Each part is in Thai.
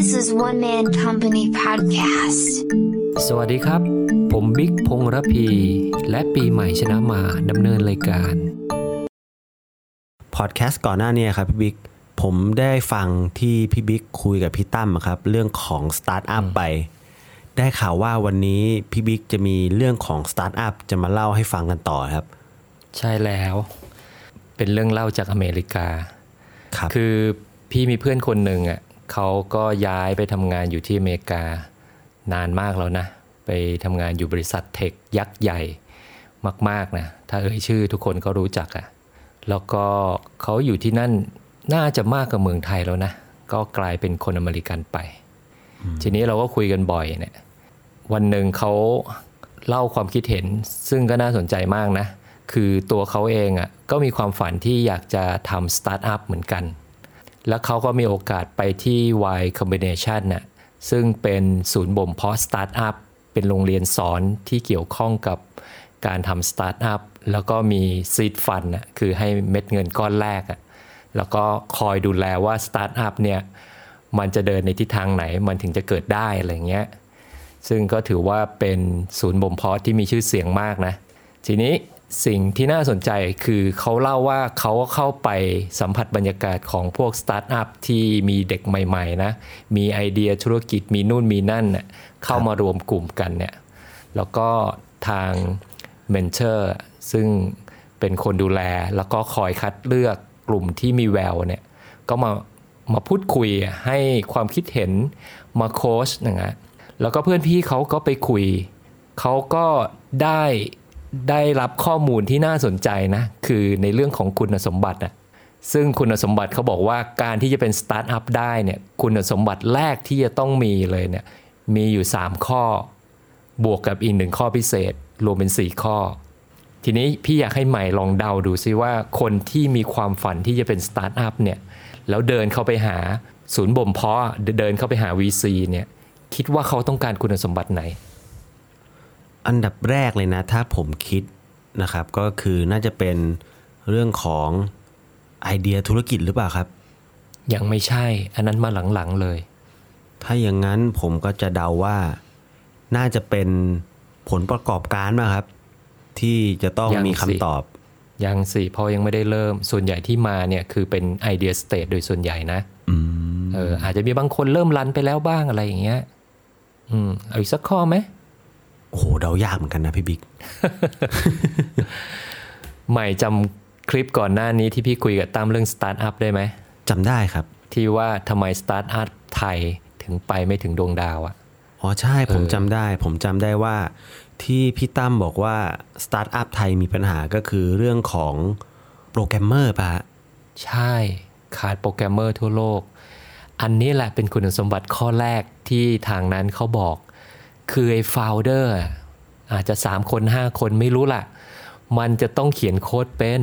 This is One Man Company Podcast. สวัสดีครับ ผมบิ๊กพงษ์ระพี และพี่ใหม่ชนะมาดำเนินรายการ พอดแคสต์ก่อนหน้านี้ครับพี่บิ๊กผมได้ฟังที่พี่บิ๊กคุยกับพี่ตั้มอะครับ เรื่องของสตาร์ทอัพไป ได้ข่าวว่าวันนี้พี่บิ๊กจะมีเรื่องของสตาร์ทอัพจะมาเล่าให้ฟังกันต่อครับ ใช่แล้ว เป็นเรื่องเล่าจากอเมริกา ครับ คือพี่มีเพื่อนคนหนึ่งอะ เขาก็ย้ายไปทำงานอยู่ที่อเมริกานานมากแล้วนะ ไปทำงานอยู่บริษัทเทคยักษ์ใหญ่มากๆนะ ถ้าเอ่ยชื่อทุกคนก็รู้จักอะ แล้วก็เขาอยู่ที่นั่นน่าจะมากกว่าเมืองไทยแล้วนะ ก็กลายเป็นคนอเมริกันไป ทีนี้เราก็คุยกันบ่อยเนี่ย วันหนึ่งเขาเล่าความคิดเห็นซึ่งก็น่าสนใจมากนะ คือตัวเขาเองอะ่ะก็มีความฝันที่อยากจะทำสตาร์ทอัพเหมือนกัน แล้วเขาก็มีโอกาสไปที่ Y Combination น่ะซึ่งเป็นศูนย์บ่มเพาะสตาร์ทอัพเป็นโรงเรียนสอนที่เกี่ยวข้องกับการทำสตาร์ทอัพแล้วก็มี seed fund น่ะคือให้เม็ดเงินก้อนแรกอะแล้วก็คอยดูแลว่าสตาร์ทอัพเนี่ยมันจะเดินในทิศทางไหนมันถึงจะเกิดได้อะไรเงี้ยซึ่งก็ถือว่าเป็นศูนย์บ่มเพาะที่มีชื่อเสียงมากนะ ทีนี้ สิ่งที่น่าสนใจคือเขาเล่าว่าเขาก็เข้าไปสัมผัสบรรยากาศของพวกสตาร์ทอัพที่มีเด็กใหม่ๆนะ มีไอเดียธุรกิจมีนู่นมีนั่นเน่ยเข้ามารวมกลุ่มกันเนี่ย แล้วก็ทาง mentor ซึ่งเป็นคนดูแลแล้วก็คอยคัดเลือกกลุ่มที่มีแววเนี่ย ก็มามาพูดคุยให้ความคิดเห็นมาโค้ชนะฮะแล้วก็เพื่อนพี่เขาก็ไปคุย เขาก็ได้ ได้รับข้อมูลที่น่าสนใจนะ คือในเรื่องของคุณสมบัติอะซึ่งคุณสมบัติเขาบอกว่าการที่จะเป็นสตาร์ทอัพได้เนี่ยคุณสมบัติแรกที่จะต้องมีเลยเนี่ยมีอยู่ 3 ข้อ บวกกับอีกหนึ่งข้อพิเศษ รวมเป็น 4 ข้อ ทีนี้พี่อยากให้ใหม่ลองเดาดูซิว่าคนที่มีความฝันที่จะเป็นสตาร์ทอัพเนี่ยแล้วเดินเข้าไปหาศูนย์บ่มเพาะเดินเข้าไปหา VC เนี่ยคิดว่าเขาต้องการคุณสมบัติไหน อันดับแรกเลยนะ ถ้าผมคิดนะครับ ก็คือน่าจะเป็นเรื่องของไอเดียธุรกิจหรือเปล่าครับ ยังไม่ใช่ อันนั้นมาหลังๆเลย ถ้าอย่างนั้นผมก็จะเดาว่า น่าจะเป็นผลประกอบการไหมครับ ที่จะต้องยังมีสิคำตอบยังสิเพราะยังไม่ได้เริ่มส่วนใหญ่ที่มาเนี่ยคือเป็นไอเดียสเต e โดยส่วนใหญ่นะอืมเอออาจจะมีบางคนเริ่ม run ไปแล้วบ้างอะไรอย่างเงี้ย อืมเอาอีกสักข้อไหม โอ้โหเดายากเหมือนกันนะพี่บิ๊กใหม่จำคลิปก่อนหน้านี้ที่พี่คุยกับตั้มเรื่องสตาร์ทอัพได้ไหมจำได้ครับ ที่ว่าทำไมสตาร์ทอัพไทยถึงไปไม่ถึงดวงดาวอะอ๋อใช่ผมเออจำได้ ผมจำได้ว่าที่พี่ตั้มบอกว่าสตาร์ทอัพไทยมีปัญหาก็คือเรื่องของโปรแกรมเมอร์ปะฮะใช่ขาดโปรแกรมเมอร์ทั่วโลก อันนี้แหละเป็นคุณสมบัติข้อแรกที่ทางนั้นเขาบอก คือไอ้ founder อาจจะ 3 คน 5 คนไม่รู้ล่ะมันจะต้องเขียนโค้ดเป็น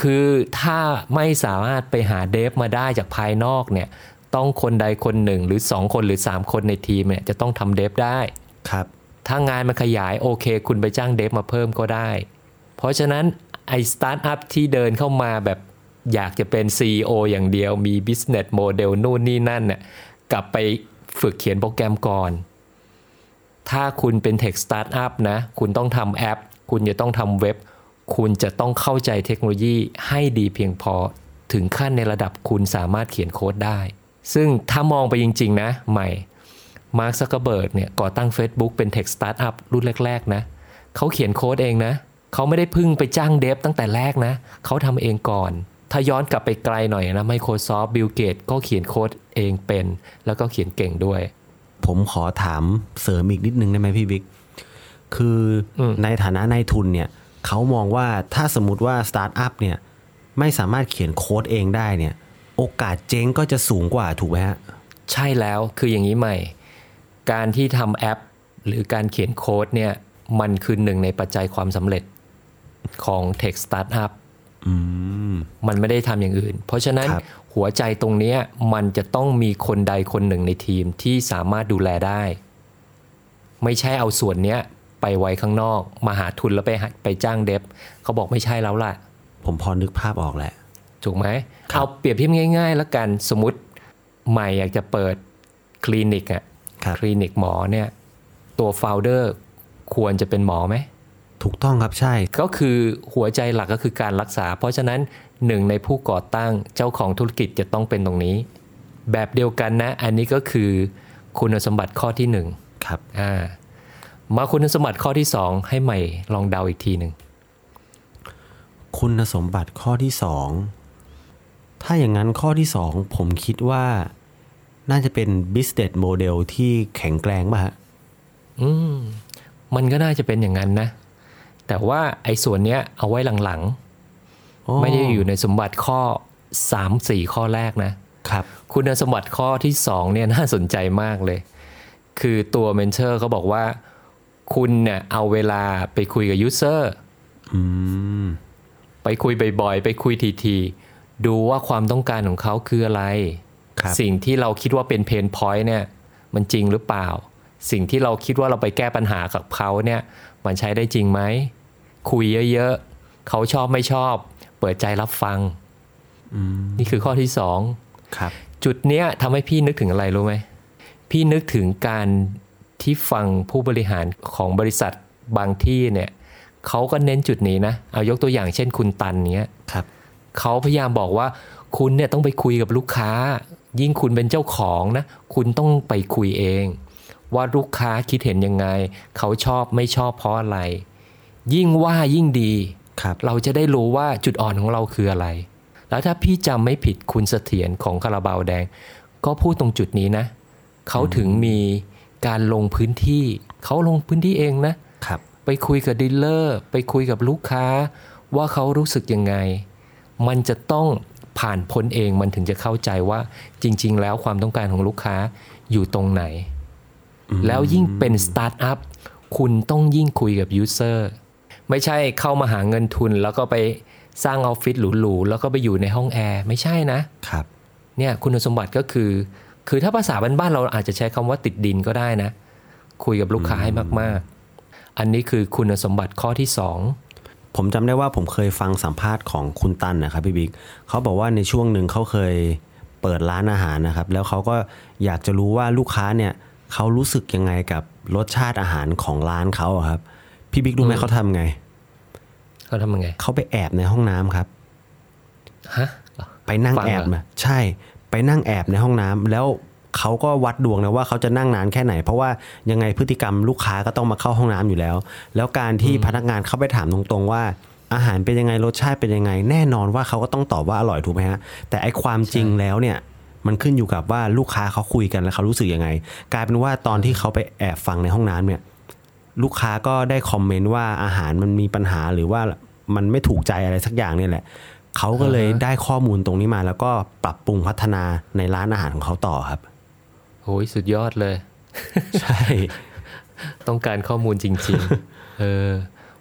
คือถ้าไม่สามารถไปหาเดฟมาได้จากภายนอกเนี่ย ต้องคนใดคนหนึ่งหรือ 2 คนหรือ 3 คนในทีมเนี่ยจะต้องทำเดฟได้ครับถ้างานมันขยายโอเค คุณไปจ้างเดฟมาเพิ่มก็ได้ เพราะฉะนั้นไอ้สตาร์ทอัพที่เดินเข้ามาแบบอยากจะเป็น CEO อย่างเดียวมี business model นู่นนี่นั่นน่ะกลับไปฝึกเขียนโปรแกรมก่อน ถ้าคุณเป็น Tech Startup นะ คุณต้องทำแอป คุณจะต้องทำเว็บ คุณจะต้องเข้าใจเทคโนโลยีให้ดีเพียงพอ ถึงขั้นในระดับคุณสามารถเขียนโค้ดได้ ซึ่งถ้ามองไปจริง ๆ นะ ใหม่ มาร์คซักเกอร์เบิร์กเนี่ยก่อตั้ง Facebook เป็น Tech Startup รุ่นแรก ๆ นะ เขาเขียนโค้ดเองนะ เขาไม่ได้พึ่งไปจ้าง dev ตั้งแต่แรกนะ เขาทำเองก่อน ถ้าย้อนกลับไปไกลหน่อยนะ Microsoft Bill Gates ก็เขียนโค้ดเองเป็น แล้วก็เขียนเก่งด้วย ผมขอถามเสริมอีกนิดนึงได้ไหมพี่บิ๊กคืออมในฐานะนายทุนเนี่ยเขามองว่าถ้าสมมติว่าสตาร์ทอัพเนี่ยไม่สามารถเขียนโค้ดเองได้เนี่ย โอกาสเจ๊งก็จะสูงกว่าถูกไหมฮะ ใช่แล้วคืออย่างนี้ใหม่ การที่ทำแอป หรือการเขียนโค้ดเนี่ยมันคือหนึ่งในปัจจัยความสำเร็จของ Tech Startup อืม มันไม่ได้ทำอย่างอื่น เพราะฉะนั้นครับหัวใจตรงเนี้ยมันจะต้องมีคนใดคนหนึ่งในทีมที่สามารถดูแลได้ ไม่ใช่เอาส่วนเนี้ยไปไว้ข้างนอก มาหาทุนแล้วไปหาไปจ้างเดฟเขาบอกไม่ใช่แล้วล่ะ ผมพอนึกภาพออกแหละ ถูกไหมครับเอาเปรียบเทียบง่ายๆ แล้วกันสมมติใหม่อยากจะเปิดคลินิกอะครับคลินิกหมอเนี่ย ตัวโฟลเดอร์ควรจะเป็นหมอไหมถูกต้องครับใช่ ก็คือหัวใจหลักก็คือการรักษา เพราะฉะนั้น หนึ่งในผู้ก่อตั้งเจ้าของธุรกิจจะต้องเป็นตรงนี้ แบบเดียวกันนะ อันนี้ก็คือคุณสมบัติข้อที่หนึ่งครับอ่ามาคุณสมบัติข้อที่สองให้ใหม่ลองเดาอีกทีหนึ่งคุณสมบัติข้อที่สองถ้าอย่างนั้นข้อที่สองผมคิดว่าน่าจะเป็น business model ที่แข็งแกร่งป่ะฮะอืมมันก็น่าจะเป็นอย่างนั้นนะ แต่ว่าไอ้ส่วนเนี้ยเอาไว้หลังอ๋อๆ ไม่ได้อยู่ในสมบัติข้อ 3 4 ข้อแรกนะครับ คุณสมบัติข้อที่2เนี่ยน่าสนใจมากเลย คือตัว mentor เขาบอกว่า คุณเนี่ยเอาเวลาไปคุยกับ user อืมไปคุยบ่อยๆ ไปคุยถี่ๆ ดูว่าความต้องการของเขาคืออะไรครับสิ่งที่เราคิดว่าเป็นเพนพอยต์เนี่ย มันจริงหรือเปล่า สิ่งที่เราคิดว่าเราไปแก้ปัญหากับเขาเนี่ย มันใช้ได้จริงไหม คุยเยอะๆ เขาชอบไม่ชอบ เปิดใจรับฟังนี่คือข้อที่สองครับจุดเนี้ยทำให้พี่นึกถึงอะไรรู้ไหมพี่นึกถึงการที่ฟังผู้บริหารของบริษัทบางที่เนี่ยเขาก็เน้นจุดนี้นะเอายกตัวอย่างเช่นคุณตันเนี้ยครับเขาพยายามบอกว่าคุณเนี่ยต้องไปคุยกับลูกค้า ยิ่งคุณเป็นเจ้าของนะ คุณต้องไปคุยเอง ว่าลูกค้าคิดเห็นยังไง เขาชอบไม่ชอบเพราะอะไร ยิ่งว่ายิ่งดีค รับเราจะได้รู้ว่าจุดอ่อนของเราคืออะไร แล้วถ้าพี่จำไม่ผิดคุณเสถียรของคาราบาวแดง ก็พูดตรงจุดนี้นะ เขาถึงมีการลงพื้นที่ เขาลงพื้นที่เองนะครับไปคุยกับดีลเลอร์ ไปคุยกับลูกค้า ว่าเขารู้สึกยังไง มันจะต้องผ่านพ้นเองมันถึงจะเข้าใจว่าจริง ๆ แล้วความต้องการของลูกค้าอยู่ตรงไหน แล้วยิ่งเป็นสตาร์ทอัพคุณต้องยิ่งคุยกับ user ไม่ใช่เข้ามาหาเงินทุน แล้วก็ไปสร้างออฟฟิศหรูๆแล้วก็ไปอยู่ในห้องแอร์ไม่ใช่นะครับเนี่ยคุณสมบัติก็คือ คือถ้าภาษาบ้านๆเราอาจจะใช้คำว่าติดดินก็ได้นะ คุยกับลูกค้าให้มากๆ อันนี้คือคุณสมบัติข้อที่สองผมจำได้ว่าผมเคยฟังสัมภาษณ์ของคุณตันนะครับพี่บิ๊กเขาบอกว่าในช่วงหนึ่งเขาเคยเปิดร้านอาหารนะครับ แล้วเขาก็อยากจะรู้ว่าลูกค้าเนี่ยเขารู้สึกยังไงกับรสชาติอาหารของร้านเขาอะครับ พี่บิ๊กรู้ไหมเขาทำไงเขาทำยังไงเขาไปแอบในห้องน้ำครับฮะไปนั่งฟังแอเหรบอมาใช่ ไปนั่งแอบในห้องน้ำแล้วเขาก็วัดดวงนะว่าเขาจะนั่งนานแค่ไหน เพราะว่ายังไงพฤติกรรมลูกค้าก็ต้องมาเข้าห้องน้ำอยู่แล้ว แล้วการที่พนักงานเข้าไปถามตรงๆว่าอาหารเป็นยังไงรสชาติเป็นยังไง แน่นอนว่าเขาก็ต้องตอบว่าอร่อยถูกไหมฮะแต่ไอความจริงแล้วเนี่ยมันขึ้นอยู่กับว่าลูกค้าเขาคุยกันแล้วเขารู้สึกยังไง กลายเป็นว่าตอนที่เขาไปแอบฟังในห้องน้ำเนี่ย ลูกค้าก็ได้คอมเมนต์ว่าอาหารมันมีปัญหาหรือว่ามันไม่ถูกใจอะไรสักอย่างเนี่ยแหละเขาก็เลยได้ข้อมูลตรงนี้มา แล้วก็ปรับปรุงพัฒนาในร้านอาหารของเขาต่อครับโอ้ยสุดยอดเลย ใช่ ต้องการข้อมูลจริง ๆ เออ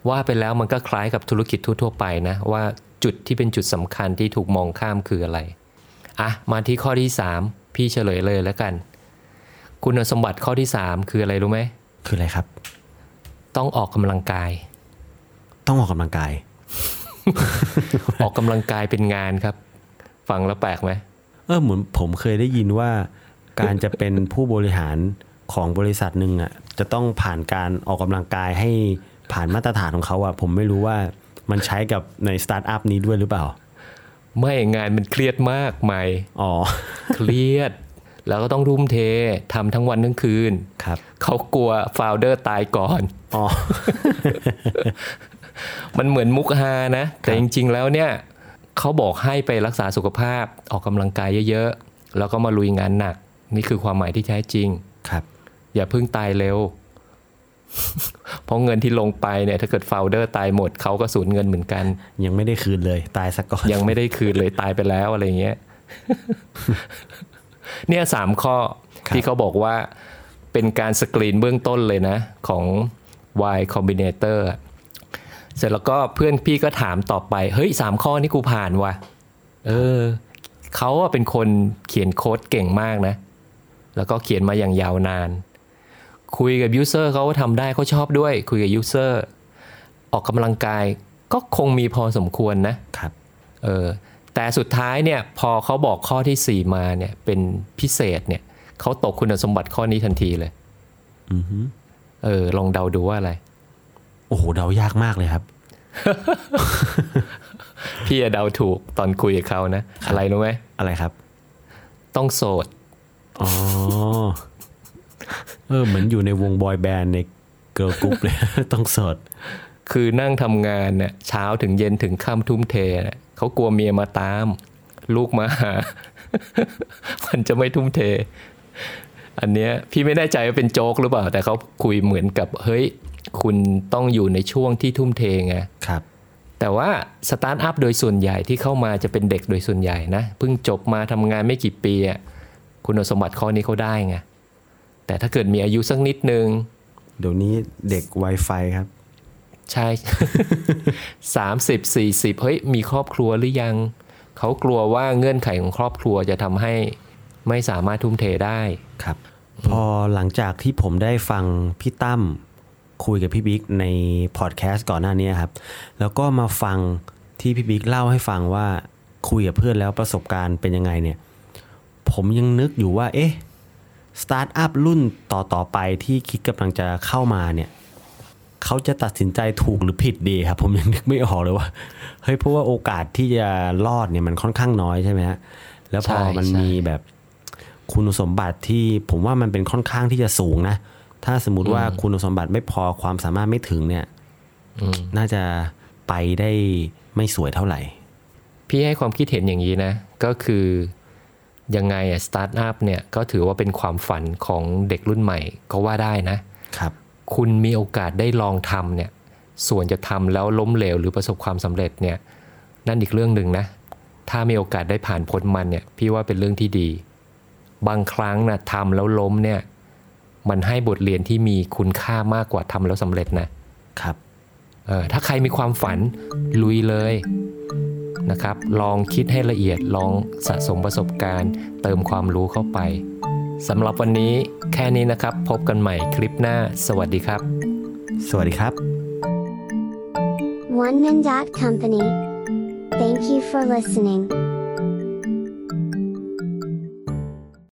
ว่าไปแล้วมันก็คล้ายกับธุรกิจทั่วๆไปนะ ว่าจุดที่เป็นจุดสำคัญที่ถูกมองข้ามคืออะไรอะมาที่ข้อที่ 3 พี่เฉลยเลยแล้วกัน คุณสมบัติข้อที่ 3 คืออะไรรู้ไหมคืออะไรครับ ต้องออกกำลังกาย ต้องออกกำลังกาย ออกกำลังกายเป็นงานครับ ฟังแล้วแปลกไหมเออเหมือนผมเคยได้ยินว่า การจะเป็นผู้บริหารของบริษัทหนึ่งอะจะต้องผ่านการออกกำลังกายให้ผ่านมาตรฐานของเขาอะผมไม่รู้ว่ามันใช้กับในสตาร์ทอัพนี้ด้วยหรือเปล่า ไม่งานมันเครียดมากไหมอ๋อ เครียด แล้วก็ต้องทุ่มเททำทั้งวันทั้งคืนครับเขากลัว founder ตายก่อนอ๋อมันเหมือนมุกฮานะ แต่จริง ๆ แล้วเนี่ยเขาบอกให้ไปรักษาสุขภาพออกกำลังกายเยอะๆ แล้วก็มาลุยงานหนัก นี่คือความหมายที่แท้จริงครับ อย่าเพิ่งตายเร็ว เพราะเงินที่ลงไปเนี่ย ถ้าเกิดโฟลเดอร์ตายหมดเขาก็สูญเงินเหมือนกัน ยังไม่ได้คืนเลย ตายซะก่อนยังไม่ได้คืนเลยตายไปแล้วอะไรเงี้ย เนี่ยสามข้อครับที่เขาบอกว่าเป็นการสกรีนเบื้องต้นเลยนะ ของ Y Combinator อะเสร็จแล้วก็เพื่อนพี่ก็ถามต่อไป เฮ้ยสามข้อนี่กูผ่านว่ะ เออเขาอะเป็นคนเขียนโค้ดเก่งมากนะ แล้วก็เขียนมาอย่างยาวนาน คุยกับ user เขาก็ทำได้เขาชอบด้วย คุยกับ user ออกกำลังกายก็คงมีพอสมควรนะครับ เออ แต่สุดท้ายเนี่ยพอเขาบอกข้อที่ 4 มาเนี่ยเป็นพิเศษเนี่ยเขาตกคุณสมบัติข้อนี้ทันทีเลยอือฮึเออ ลองเดาดูว่าอะไร โอ้โหเดายากมากเลยครับ พี่อะเดาถูกตอนคุยกับเขานะอะไรรู้ไหมอะไรครับ ต้องโสดอ๋อเออเหมือนอยู่ในวงบอยแบนด์ในเกิร์ลกรุ๊ปเลยต้องโสดคือนั่งทำงานเนี่ยเช้าถึงเย็นถึงค่ำทุ่มเท เนี่ยเขากลัวเมียมาตาม ลูกมาหา มันจะไม่ทุ่มเท อันเนี้ยพี่ไม่แน่ใจว่าเป็นโจ๊กหรือเปล่า แต่เขาคุยเหมือนกับ เฮ้ย คุณต้องอยู่ในช่วงที่ทุ่มเทไงครับแต่ว่าสตาร์ทอัพโดยส่วนใหญ่ที่เข้ามาจะเป็นเด็กโดยส่วนใหญ่นะเพิ่งจบมาทำงานไม่กี่ปีอะคุณสมบัติข้อนี้เขาได้ไงแต่ถ้าเกิดมีอายุสักนิดนึง เดี๋ยวนี้เด็ก Wi-Fi ครับ ใช่สามสิบสี่สิบเฮ้ยมีครอบครัวหรือยัง เขากลัวว่าเงื่อนไขของครอบครัวจะทำให้ไม่สามารถทุ่มเทได้ครับ พอหลังจากที่ผมได้ฟังพี่ตั้มคุยกับพี่บิ๊กในพอดแคสต์ก่อนหน้านี้ครับ แล้วก็มาฟังที่พี่บิ๊กเล่าให้ฟังว่าคุยกับเพื่อนแล้วประสบการณ์เป็นยังไงเนี่ย ผมยังนึกอยู่ว่า เอ๊ะสตาร์ทอัพรุ่นต่อต่อๆไปที่คิดกำลังจะเข้ามาเนี่ย เขาจะตัดสินใจถูกหรือผิดดีครับ ผมยังนึกไม่ออกเลยว่าเฮ้ยเพราะว่าโอกาสที่จะรอดเนี่ยมันค่อนข้างน้อยใช่ไหมฮะแล้วพอใช่มันใช่มีแบบคุณสมบัติที่ผมว่ามันเป็นค่อนข้างที่จะสูงนะ ถ้าสมมุติว่าคุณสมบัติไม่พอความสามารถไม่ถึงเนี่ยอืมน่าจะไปได้ไม่สวยเท่าไหร่ พี่ให้ความคิดเห็นอย่างนี้นะ ก็คือยังไงอะสตาร์ทอัพเนี่ยก็ถือว่าเป็นความฝันของเด็กรุ่นใหม่ก็ว่าได้นะครับ คุณมีโอกาสได้ลองทำเนี่ยส่วนจะทำแล้วล้มเหลวหรือประสบความสำเร็จเนี่ยนั่นอีกเรื่องหนึ่งนะ ถ้ามีโอกาสได้ผ่านพ้นมันเนี่ยพี่ว่าเป็นเรื่องที่ดี บางครั้งนะทำแล้วล้มเนี่ยมันให้บทเรียนที่มีคุณค่ามากกว่าทำแล้วสำเร็จนะครับเออถ้าใครมีความฝันลุยเลยนะครับ ลองคิดให้ละเอียดลองสะสมประสบการณ์ เติมความรู้เข้าไป สำหรับวันนี้แค่นี้นะครับ พบกันใหม่คลิปหน้า สวัสดีครับ สวัสดีครับ One Man Dot Company. Thank you for listening.